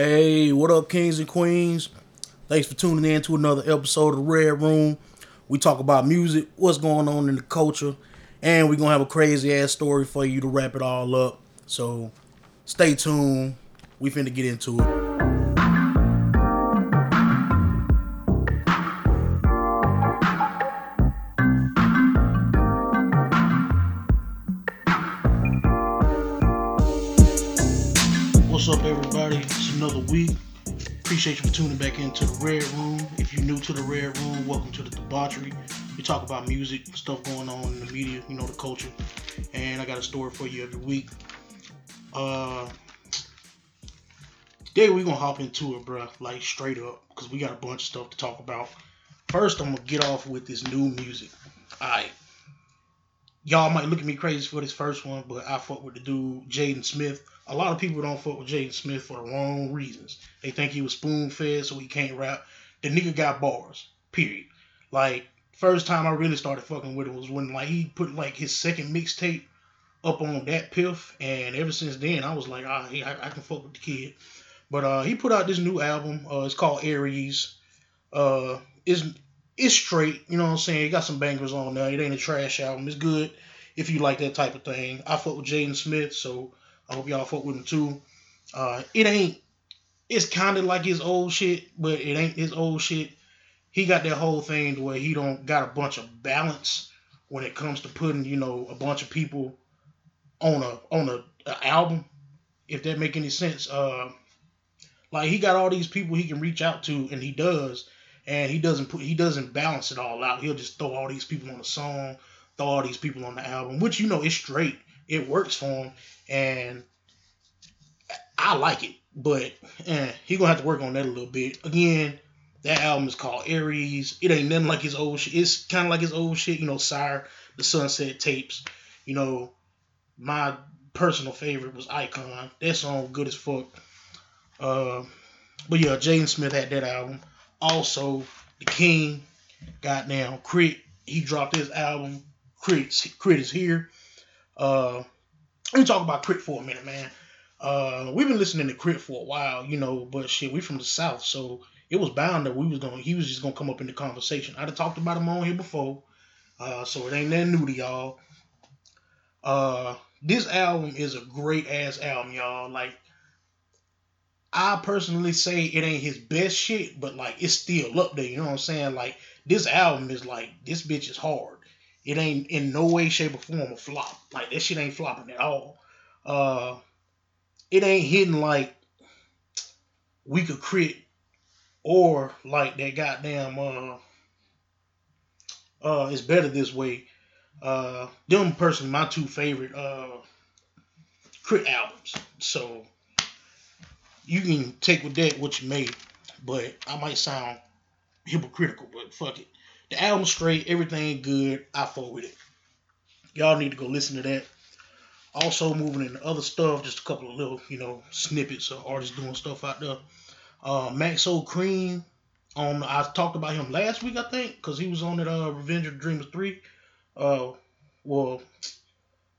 Hey, what up, kings and queens? Thanks for tuning in to another episode of the Red Room. We talk about music, what's going on in the culture, and we're gonna have a crazy ass story for you to wrap it all up. So stay tuned. We finna get into it. Appreciate you for tuning back into the Red Room. If you're new to the Red Room, welcome to the debauchery. We talk about music, stuff going on in the media, you know, the culture. And I got a story for you every week. Uh, today we're gonna hop into it, bruh, like straight up, because we got a bunch of stuff to talk about. First, I'm gonna get off with this new music. Alright. Y'all might look at me crazy for this first one, but I fuck with the dude, Jaden Smith. A lot of people don't fuck with Jaden Smith for the wrong reasons. They think he was spoon fed, so he can't rap. The nigga got bars. Period. Like first time I really started fucking with him was when like he put like his second mixtape up on DatPiff, and ever since then I was like, ah, I, I can fuck with the kid. But uh, he put out this new album. Uh, it's called Aries. Uh, it's it's straight. You know what I'm saying? It got some bangers on there. It ain't a trash album. It's good if you like that type of thing. I fuck with Jaden Smith, so I hope y'all fuck with him too. Uh, it ain't. It's kind of like his old shit, but it ain't his old shit. He got that whole thing where he don't got a bunch of balance when it comes to putting, you know, a bunch of people on a on a, a album. If that make any sense. Uh, like he got all these people he can reach out to, and he does, and he doesn't put he doesn't balance it all out. He'll just throw all these people on a song, throw all these people on the album, which you know is straight. It works for him, and I like it. But eh, he gonna have to work on that a little bit. Again, that album is called Aries. It ain't nothing like his old shit. It's kind of like his old shit, you know, SYRE, the Sunset Tapes. You know, my personal favorite was Icon. That song good as fuck. Uh, but yeah, Jaden Smith had that album. Also, The King, goddamn K.R.I.T. He dropped his album. K.R.I.T, K.R.I.T is here. Uh, let me talk about K.R.I.T for a minute, man. Uh, we've been listening to K.R.I.T for a while, you know, but shit, we from the south, so it was bound that we was gonna he was just gonna come up in the conversation. I'd have talked about him on here before, uh, so it ain't nothing new to y'all. Uh, this album is a great ass album, y'all. Like, I personally say it ain't his best shit, but like it's still up there. You know what I'm saying? Like this album is like this bitch is hard. It ain't in no way, shape, or form a flop. Like that shit ain't flopping at all. Uh, it ain't hitting like we could crit or like that goddamn uh uh it's better this way. Uh them personally my two favorite uh K.R.I.T albums. So you can take with that what you may, but I might sound hypocritical, but fuck it. The album's straight, everything good. I fuck with it. Y'all need to go listen to that. Also moving into other stuff, just a couple of little, you know, snippets of artists doing stuff out there. Uh, Maxo Kream, on I talked about him last week, I think, because he was on that uh, Revenge of the Dreamers three. Uh, well,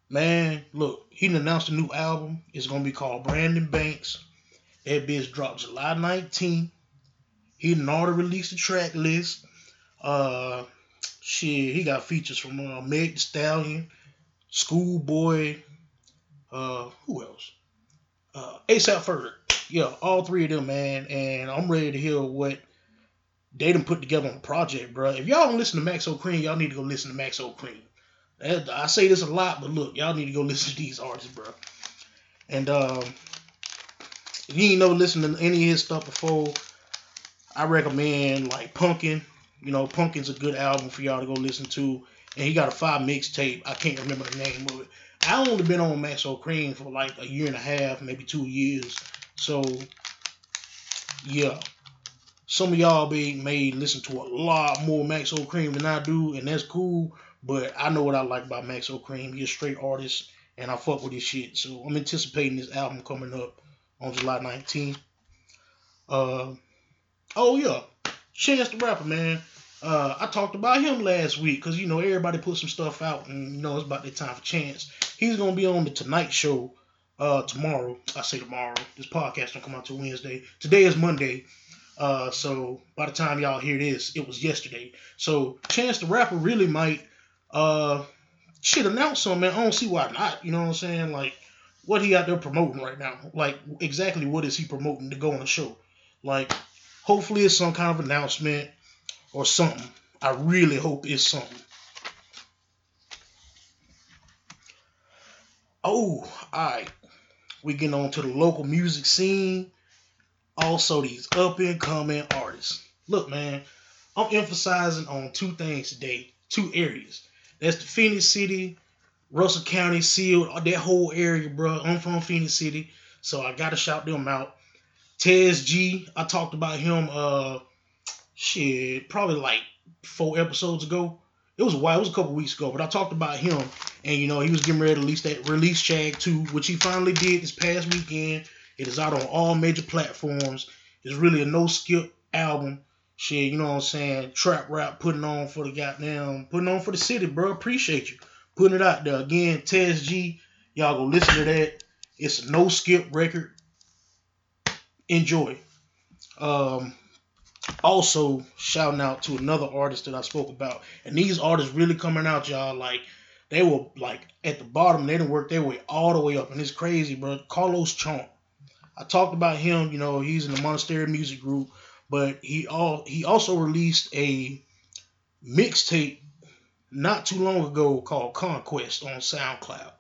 man, look, he announced a new album. It's gonna be called Brandon Banks. That bitch dropped July 19th. He done already released the track list. Uh, shit, he got features from uh, Meg Stallion, Schoolboy, uh, who else? Uh, ASAP Ferg. Yeah, all three of them, man. And I'm ready to hear what they done put together on the project, bro. If y'all don't listen to Maxo Kream, y'all need to go listen to Maxo Kream. I say this a lot, but look, y'all need to go listen to these artists, bro. And um, if you ain't never listened to any of his stuff before, I recommend like Pumpkin. You know, Pumpkin's a good album for y'all to go listen to. And he got a five mixtape. I can't remember the name of it. I only been on Maxo Kream for like a year and a half, maybe two years. So yeah. Some of y'all be may listen to a lot more Maxo Kream than I do, and that's cool. But I know what I like about Maxo Kream. He's a straight artist, and I fuck with his shit. So I'm anticipating this album coming up on July 19th. Uh, oh yeah, Chance the Rapper, man. Uh, I talked about him last week because you know everybody put some stuff out, and you know it's about that time for Chance. He's gonna be on the Tonight Show uh, tomorrow. I say tomorrow. This podcast don't come out till Wednesday. Today is Monday. Uh, so by the time y'all hear this, it was yesterday. So Chance the Rapper really might uh shit announce something, man. I don't see why not. You know what I'm saying? Like what he out there promoting right now. Like exactly what is he promoting to go on the show? Like hopefully it's some kind of announcement or something. I really hope it's something. Oh, alright. We getting on to the local music scene. Also, these up and coming artists. Look, man, I'm emphasizing on two things today, two areas. That's the Phenix City, Russell County, Seale, that whole area, bro. I'm from Phenix City, so I gotta shout them out. Tez G, I talked about him uh shit, probably like four episodes ago. It was a while, it was a couple weeks ago, but I talked about him and you know he was getting ready to release that release Shag 2, which he finally did this past weekend. It is out on all major platforms. It's really a no skip album. Shit, you know what I'm saying? Trap rap putting on for the goddamn putting on for the city, bro. Appreciate you. Putting it out there. Again, Tez G. Y'all go listen to that. It's a no skip record. Enjoy. Um also shouting out to another artist that I spoke about. And these artists really coming out, y'all, like they were like at the bottom, they didn't work their way all the way up. And it's crazy, bro. Carlos Charm. I talked about him, you know, he's in the Monastery Music Group, but he all he also released a mixtape not too long ago called Conquest on SoundCloud.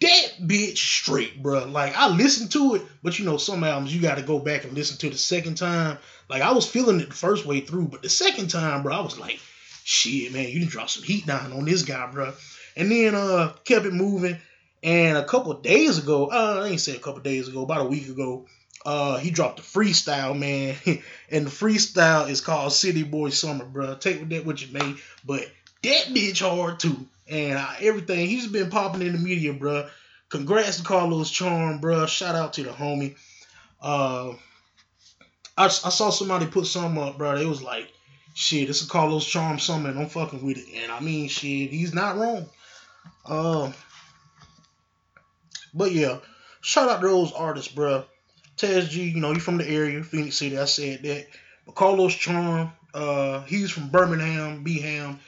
That bitch straight, bro. Like I listened to it, but you know, some albums you gotta go back and listen to the second time. Like I was feeling it the first way through, but the second time, bro, I was like, shit, man, you didn't drop some heat down on this guy, bro. And then uh kept it moving. And a couple days ago, uh, I ain't say a couple days ago, about a week ago, uh, he dropped a freestyle, man. and the freestyle is called City Boy Summer, bro. Take that what you may, but that bitch hard too. And everything he's been popping in the media, bro. Congrats to Carlos Charm, bro. Shout out to the homie. Uh, I, I saw somebody put something up, bro. It was like, shit, this is Carlos Charm and I'm fucking with it. And I mean, shit, he's not wrong. Uh, but yeah, shout out to those artists, bro. Tez G, you know, you from the area, Phenix City. I said that. But Carlos Charm, uh, he's from Birmingham, Beham.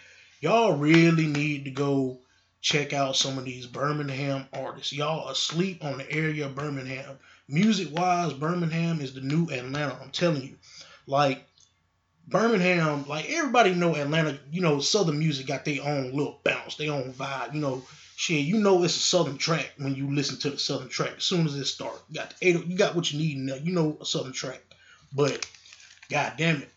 Y'all really need to go check out some of these Birmingham artists. Y'all asleep on the area of Birmingham. Music wise, Birmingham is the new Atlanta. I'm telling you. Like, Birmingham, like everybody know Atlanta, you know, Southern music got their own little bounce, their own vibe. You know, shit, you know it's a Southern track when you listen to the Southern track. As soon as it starts, you got the eight, oh, you got what you need now. You know a Southern track, but god damn it,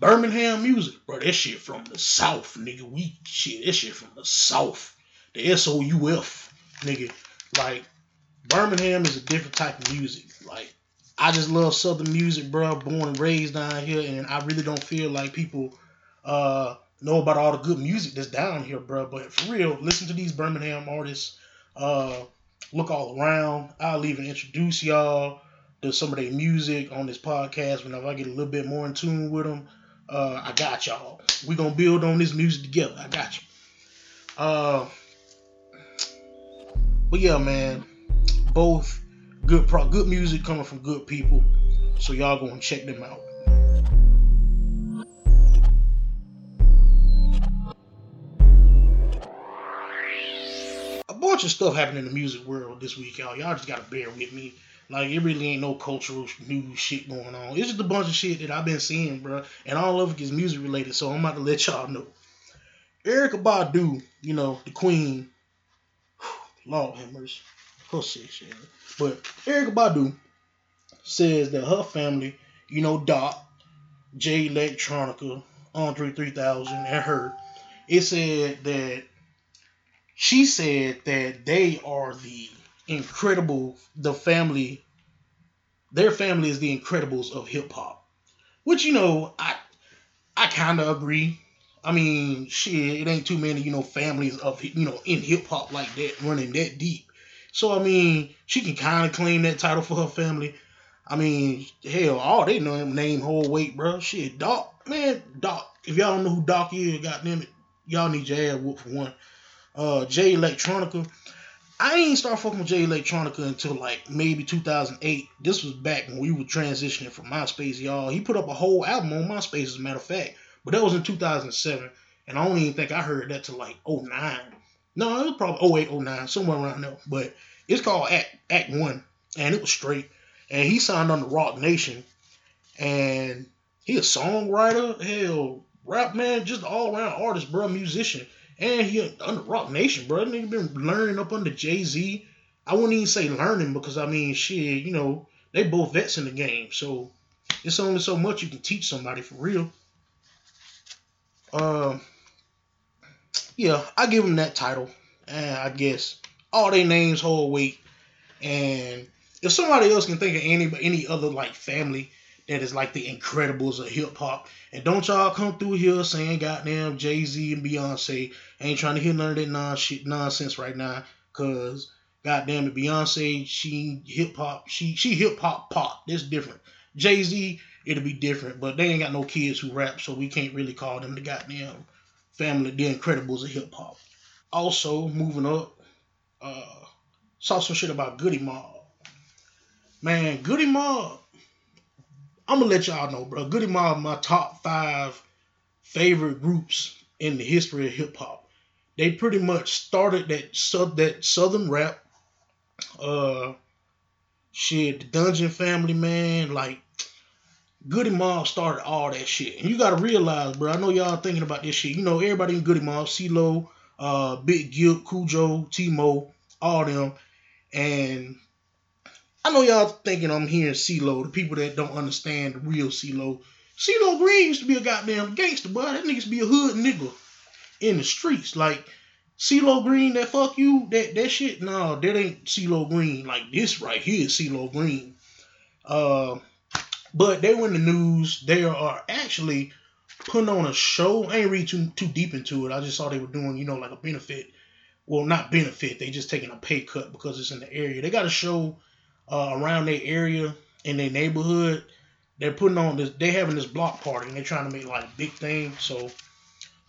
Birmingham music, bro, that shit from the South, nigga. We shit, that shit from the South, the S O U F, nigga. Like Birmingham is a different type of music. Like I just love Southern music, bro. Born and raised down here, and I really don't feel like people uh know about all the good music that's down here, bro. But for real, listen to these Birmingham artists. Uh, look all around. I'll even introduce y'all to some of their music on this podcast whenever I get a little bit more in tune with them. Uh, I got y'all. We gonna build on this music together. I got you. Uh, but yeah, man, both good pro, good music coming from good people. So y'all go and check them out. A bunch of stuff happened in the music world this week, y'all. Y'all just gotta bear with me. Like it really ain't no cultural new shit going on. It's just a bunch of shit that I've been seeing, bro, and all of it is music related. So I'm about to let y'all know. Erykah Badu, you know the queen. Lord have mercy. But Erykah Badu says that her family, you know, Doc, Jay Electronica, Andre 3000, and her, it said that she said that they are the incredible, the family, their family is the incredibles of hip hop. Which, you know, I I kind of agree. I mean, shit, it ain't too many, you know, families of, you know, in hip hop like that running that deep. So, I mean, she can kind of claim that title for her family. I mean, hell, all they know him name whole weight, bro. Shit, Doc, man, Doc. If y'all don't know who Doc is, goddamn it, y'all need your ass whooped for one uh, Jay Electronica. I ain't start fucking with Jay Electronica until like maybe 2008. This was back when we were transitioning from MySpace, y'all. He put up a whole album on MySpace, as a matter of fact. But that was in 2007. And I don't even think I heard that till like 09. No, it was probably 08, 09, somewhere around there. But it's called Act, Act 1. And it was straight. And he signed under Roc Nation. And he a songwriter, hell, rap man, just all around artist, bro, musician. And he under Roc Nation, bro. Nigga been learning up under Jay Z. I wouldn't even say learning because I mean, shit, you know, they both vets in the game, so it's only so much you can teach somebody for real. Um, yeah, I give them that title, and I guess all their names hold weight. And if somebody else can think of any any other like family that is like the Incredibles of hip hop. And don't y'all come through here saying goddamn Jay Z and Beyonce. Ain't trying to hear none of that non shit nonsense right now. Cause goddamn it, Beyonce, she hip hop, she she hip hop pop. That's different. Jay Z, it'll be different, but they ain't got no kids who rap, so we can't really call them the goddamn family, the Incredibles of hip hop. Also, moving up, uh, saw some shit about Goodie Mob. Man, Goodie Mob I'm gonna let y'all know, bro. Goodie Mob, my top five favorite groups in the history of hip hop. They pretty much started that sub that southern rap. Uh, shit, the Dungeon Family, man. Like, Goodie Mob started all that shit, and you gotta realize, bro. I know y'all thinking about this shit. You know, everybody in Goodie Mob, CeeLo, uh, Big Gipp, Khujo, T-Mo, all them, and I know y'all thinking I'm hearing CeeLo, the people that don't understand the real CeeLo. CeeLo Green used to be a goddamn gangster, boy. That nigga used to be a hood nigga in the streets. Like, CeeLo Green, that fuck you, that that shit, no, that ain't CeeLo Green. Like, this right here is CeeLo Green. Uh, but they were in the news. They are actually putting on a show. I ain't read too, too deep into it. I just saw they were doing, you know, like a benefit. Well, not benefit. They just taking a pay cut because it's in the area. They got a show uh, around their area in their neighborhood. They're putting on this. They having this block party and they're trying to make like a big thing. So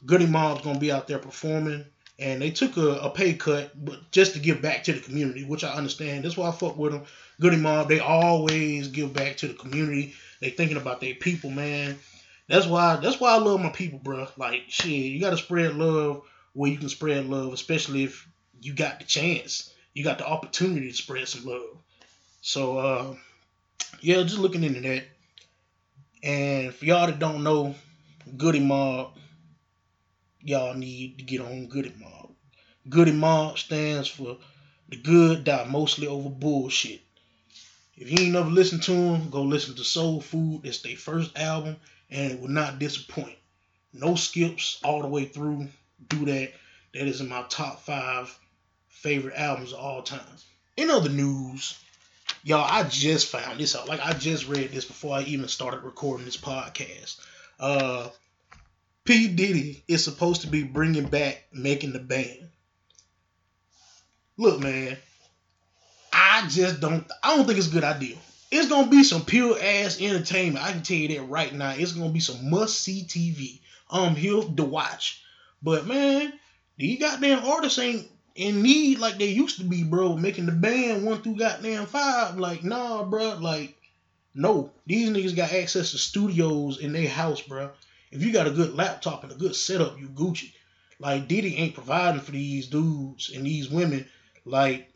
Goodie Mob's gonna be out there performing, and they took a, a, pay cut, but just to give back to the community, which I understand. That's why I fuck with them. Goodie Mob, they always give back to the community. They thinking about their people, man. That's why. That's why I love my people, bro. Like shit, you gotta spread love where you can spread love, especially if you got the chance, you got the opportunity to spread some love. So uh, yeah, just looking into that. And for y'all that don't know, Goodie Mob, y'all need to get on Goodie Mob. Goodie Mob stands for the good die mostly over bullshit. If you ain't never listened to them, go listen to Soul Food. It's their first album, and it will not disappoint. No skips all the way through. Do that. That is in my top five favorite albums of all time. In other news, Y'all, I just found this out. Like I just read this before I even started recording this podcast. Uh, P Diddy is supposed to be bringing back making the band. Look, man, I just don't. I don't think it's a good idea. It's gonna be some pure ass entertainment. I can tell you that right now. It's gonna be some must see TV. I'm um, here to watch. But man, these goddamn artists ain't in need like they used to be, bro, making the band one through goddamn five. Like, nah, bro, like, no. These niggas got access to studios in their house, bro. If you got a good laptop and a good setup, you Gucci. Like, Diddy ain't providing for these dudes and these women like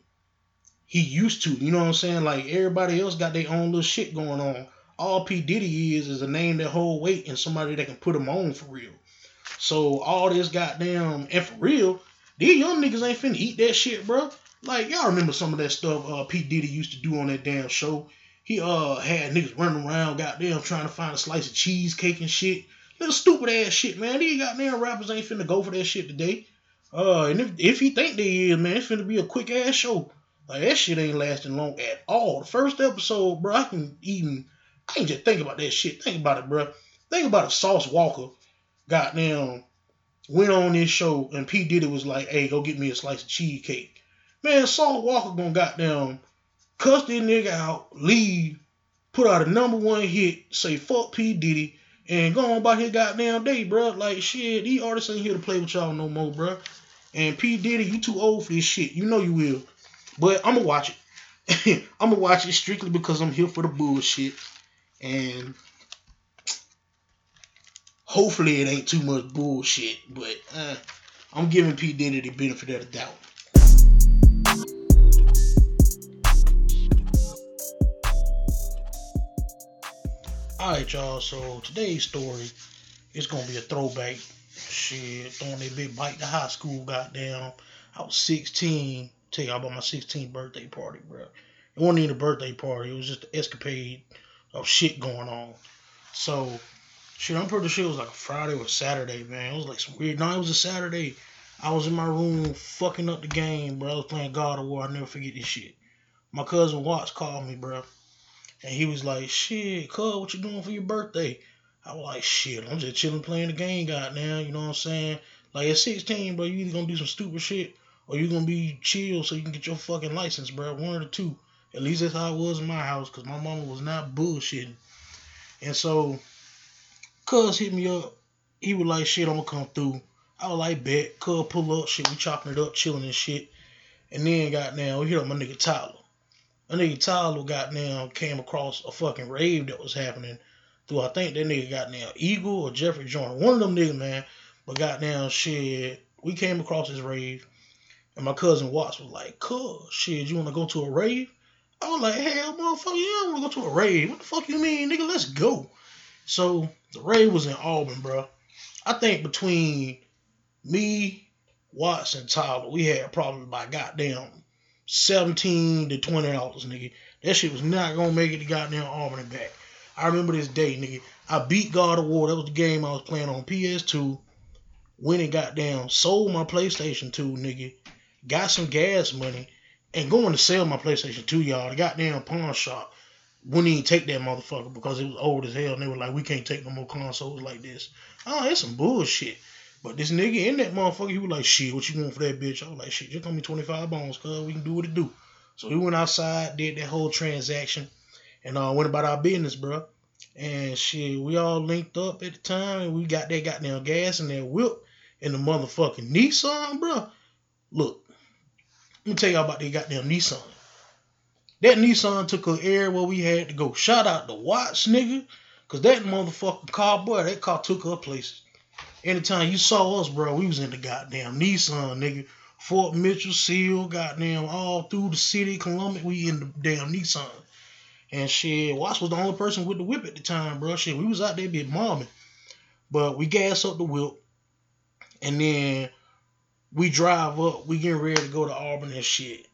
he used to. You know what I'm saying? Like, everybody else got their own little shit going on. All P. Diddy is is a name that hold weight and somebody that can put them on for real. So all this goddamn and for real, these young niggas ain't finna eat that shit, bro. Like y'all remember some of that stuff uh P Diddy used to do on that damn show. He uh had niggas running around, goddamn, trying to find a slice of cheesecake and shit. Stupid ass shit, man. These goddamn rappers ain't finna go for that shit today. Uh, and if if you think they is, man, it's finna be a quick ass show. Like that shit ain't lasting long at all. The first episode, bro, I can even I can just think about that shit. Think about it, bro. Think about if Sauce Walka, goddamn, went on this show and P. Diddy was like, hey, go get me a slice of cheesecake. Man, Sauce Walka gonna goddamn cuss this nigga out, leave, put out a number one hit, say fuck P. Diddy, and go on about his goddamn day, bro. Like shit, these artists ain't here to play with y'all no more, bro. And P. Diddy, you too old for this shit. You know you will. But I'm gonna watch it. I'm gonna watch it strictly because I'm here for the bullshit, and hopefully it ain't too much bullshit. But uh, I'm giving P Diddy the benefit of the doubt. Alright, y'all. So today's story is gonna be a throwback. Shit, throwing a big bike to high school. Goddamn, I was 16. Tell y'all about my 16th birthday party, bro. It wasn't even a birthday party. It was just an escapade of shit going on. So, shit, I'm pretty sure it was like a Friday or Saturday, man. It was like some weird. No, it was a Saturday. I was in my room fucking up the game, bro. I was playing God of War. I never forget this shit. My cousin Watts called me, bro. And he was like, shit, cuz, what you doing for your birthday? I was like, shit, I'm just chilling playing the game, goddamn. You know what I'm saying? Like at 16, bro, you either gonna do some stupid shit or you gonna be chill so you can get your fucking license, bro. One of the two. At least that's how it was in my house, cause my mama was not bullshitting. And so, cuz hit me up. He was like, shit, I'm gonna come through. I was like, bet. Cuz pull up, shit. We chopping it up, chilling and shit. And then, goddamn, we hit up my nigga Tyler. A nigga Tyler got goddamn came across a fucking rave that was happening through I think that nigga goddamn Eagle or Jeffrey Joyner. One of them niggas, man. But got goddamn shit. We came across this rave. And my cousin Watts was like, Cuz, shit, you wanna go to a rave? I was like, hell motherfucker, yeah, I wanna go to a rave. What the fuck you mean, nigga? Let's go. So the rave was in Auburn, bro. I think between me, Watts, and Tyler, we had probably by goddamn 17 to 20 dollars, nigga. That shit was not gonna make it to goddamn Auburn and back. I remember this day, nigga. I beat God of War. That was the game I was playing on PS2. Went and goddamn sold my PlayStation 2, nigga. Got some gas money and going to sell my PlayStation 2, y'all. The goddamn pawn shop wouldn't even take that motherfucker because it was old as hell. And they were like, we can't take no more consoles like this. Oh, it's some bullshit. But this nigga in that motherfucker, he was like, shit, what you want for that bitch? I was like, shit, just give me 25 bones, cuz we can do what it do. So we went outside, did that whole transaction, and uh, went about our business, bro. And shit, we all linked up at the time, and we got that goddamn gas and that whip in the motherfucking Nissan, bro. Look, let me tell y'all about that goddamn Nissan. That Nissan took an air where we had to go. Shout out to Watts, nigga. Cause that motherfucking car, boy, that car took her places. Anytime you saw us, bro, we was in the goddamn Nissan, nigga. Fort Mitchell, Seale, goddamn, all through the city, Columbia, we in the damn Nissan. And shit, Watts was the only person with the whip at the time, bro. Shit, we was out there be momming. But we gas up the whip. And then we drive up. We getting ready to go to Auburn and shit.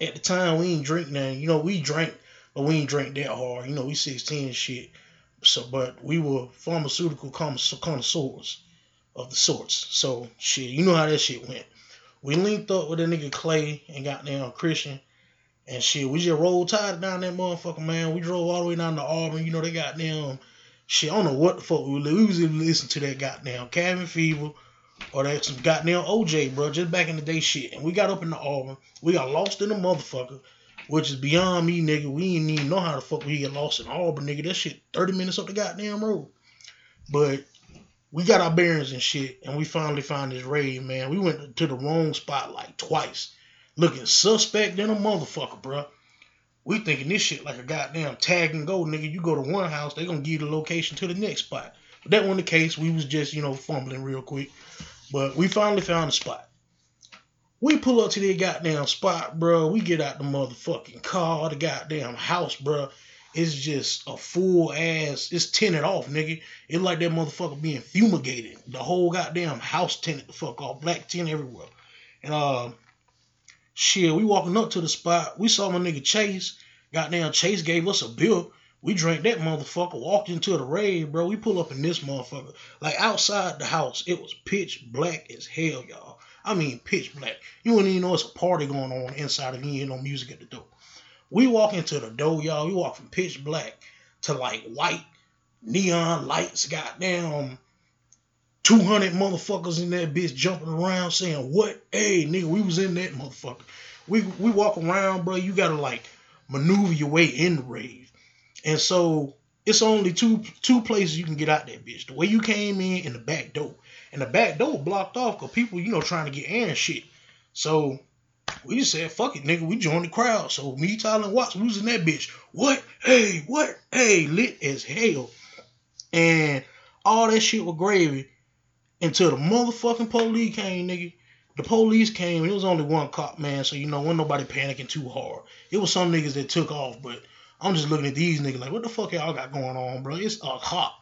At the time, we ain't drink nothing. You know, we drank, but we ain't drink that hard. You know, we 16 and shit. So, but we were pharmaceutical connoisseurs of the sorts. So shit, you know how that shit went. We linked up with a nigga Clay and got down Christian. And shit, we just rolled tied down that motherfucker, man. We drove all the way down to Auburn. You know, they got down shit. I don't know what the fuck we were. We was even listening to that goddamn Cabin Fever or that some goddamn OJ, bro. Just back in the day shit. And we got up in the Auburn. We got lost in the motherfucker, which is beyond me, nigga. We didn't even know how the fuck we get lost in Auburn, nigga. That shit 30 minutes up the goddamn road. But we got our bearings and shit, and we finally found this raid, man. We went to the wrong spot like twice, looking suspect than a motherfucker, bro. We thinking this shit like a goddamn tag and go, nigga. You go to one house, they gonna give you the location to the next spot. But that wasn't the case. We was just, you know, fumbling real quick. But we finally found the spot. We pull up to the goddamn spot, bro. We get out the motherfucking car, the goddamn house, bro it's just a full ass. It's tinted off, nigga. It like that motherfucker being fumigated. The whole goddamn house tinted the fuck off, black tint everywhere. And uh, shit, we walking up to the spot. We saw my nigga Chase. Goddamn Chase gave us a bill. We drank that motherfucker. Walked into the rave, bro. We pull up in this motherfucker. Like outside the house, it was pitch black as hell, y'all. I mean, pitch black. You wouldn't even know it's a party going on inside of you. Ain't no music at the door. We walk into the door, y'all. We walk from pitch black to like white neon lights. Goddamn, two hundred motherfuckers in that bitch jumping around saying what? Hey, nigga, we was in that motherfucker. We we walk around, bro. You gotta like maneuver your way in the rave, and so it's only two two places you can get out that bitch. The way you came in and the back door, and the back door blocked off because people, you know, trying to get and shit. So We just said, fuck it, nigga. We joined the crowd. So me, Tyler, and Watts, we was in that bitch. What? Hey, what? Hey, lit as hell. And all that shit was gravy until the motherfucking police came, nigga. The police came. It was only one cop, man. So you know, wasn't nobody panicking too hard. It was some niggas that took off, but I'm just looking at these niggas like, what the fuck y'all got going on, bro? It's a cop.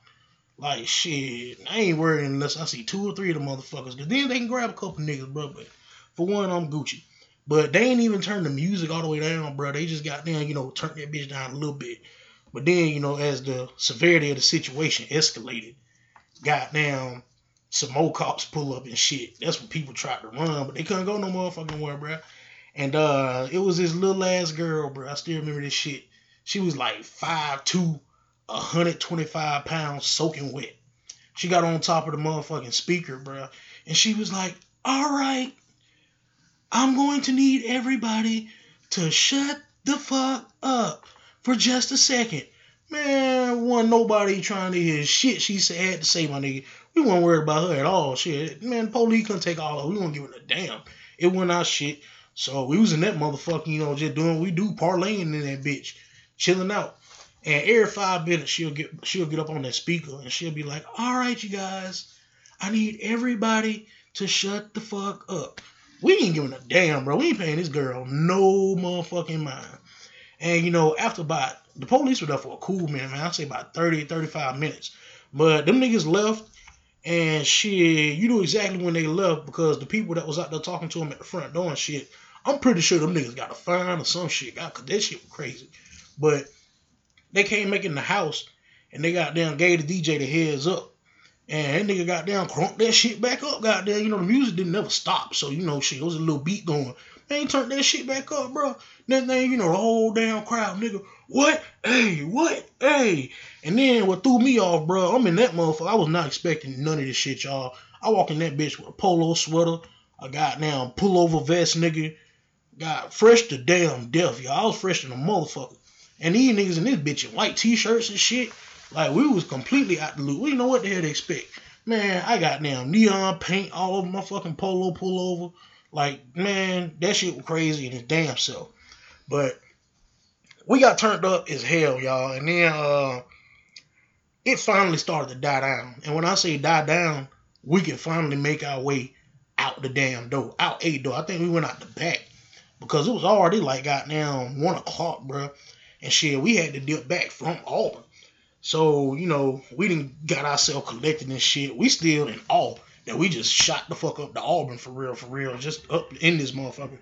Like shit, I ain't worried unless I see two or three of the motherfuckers. Cause then they can grab a couple niggas, bro. But for one, I'm Gucci. But they ain't even turned the music all the way down, bro. They just got down, you know, turned that bitch down a little bit. But then, you know, as the severity of the situation escalated, goddamn, some more cops pull up and shit. That's when people tried to run, but they couldn't go no motherfucking where, bro. And uh, it was this little ass girl, bro. I still remember this shit. She was like 5'2", 125 pounds, soaking wet. She got on top of the motherfucking speaker, bro. And she was like, all right, I'm going to need everybody to shut the fuck up for just a second. Man, wasn't nobody trying to hear shit she said had to say, my nigga. We weren't worried about her at all. Shit. Man, police couldn't take all of her. We weren't giving a damn. It wasn't our shit. So we was in that motherfucker, you know, just doing we do parlaying in that bitch, chilling out. And every five minutes she'll get she'll get up on that speaker and she'll be like, All right, you guys, I need everybody to shut the fuck up. We ain't giving a damn, bro. We ain't paying this girl no motherfucking mind. And you know, after about the police were there for a cool minute, man. I'd say about 30, 35 minutes. But them niggas left and shit, you knew exactly when they left because the people that was out there talking to them at the front door and shit, I'm pretty sure them niggas got a fine or some shit. God, cause that shit was crazy. But they came making the house and they got down gave the DJ the heads up. And that nigga got down, crunked that shit back up, goddamn. You know, the music didn't never stop. So, you know, shit, it was a little beat going. Man, turned that shit back up, bro. That thing, you know, the whole damn crowd, nigga. What? Hey, what? Hey. And then what threw me off, bro, I'm in that motherfucker. I was not expecting none of this shit, y'all. I walk in that bitch with a polo sweater, a goddamn pullover vest, nigga. Got fresh to damn death, y'all. I was fresh than a motherfucker. And these niggas in this bitch in white t-shirts and shit. Like we was completely out the loop. We know what the hell to expect. Man, I got damn neon paint all over my fucking polo pullover. Like, man, that shit was crazy in its damn self. But we got turned up as hell, y'all. And then uh it finally started to die down. And when I say die down, we could finally make our way out the damn door. Out a door. I think we went out the back. Because it was already like goddamn one o'clock, bro. And shit, we had to dip back from Auburn. So, you know, we didn't got ourselves collected and shit. We still in awe that we just shot the fuck up to Auburn for real, for real. Just up in this motherfucker.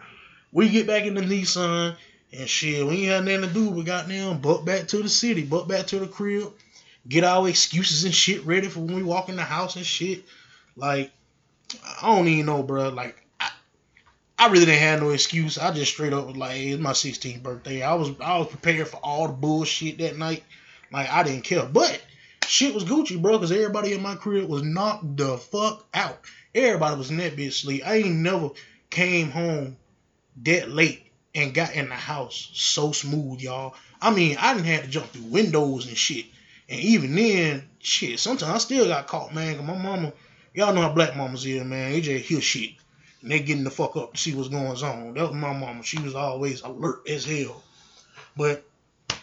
We get back in the Nissan and shit, we ain't had nothing to do We got goddamn buck back to the city, buck back to the crib, get our excuses and shit ready for when we walk in the house and shit. Like, I don't even know, bro. Like, I really didn't have no excuse. I just straight up was like, hey, it's my 16th birthday. I was I was prepared for all the bullshit that night. Like I didn't care. But shit was Gucci, bro, because everybody in my crib was knocked the fuck out. Everybody was in that bitch sleep. I ain't never came home that late and got in the house so smooth, y'all. I mean, I didn't have to jump through windows and shit. And even then, shit, sometimes I still got caught, man. Cause my mama, y'all know how black mamas is, man. They just hear shit and they getting the fuck up to see what's going on. That was my mama. She was always alert as hell. But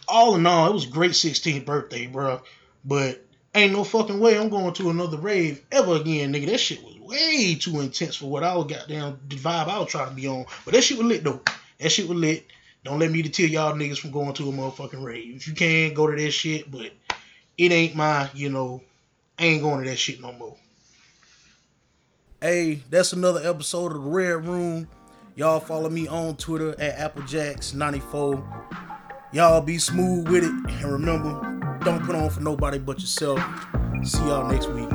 all in all, it was great 16th birthday, bro. But ain't no fucking way I'm going to another rave ever again, nigga. That shit was way too intense for what I was goddamn the vibe I was trying to be on. But that shit was lit though. That shit was lit. Don't let me deter y'all niggas from going to a motherfucking rave. If you can, go to that shit, but it ain't my, you know, I ain't going to that shit no more. Hey, that's another episode of the Red Room. Y'all follow me on Twitter at Applejacks94. Y'all be smooth with it. And remember, don't put on for nobody but yourself. See y'all next week.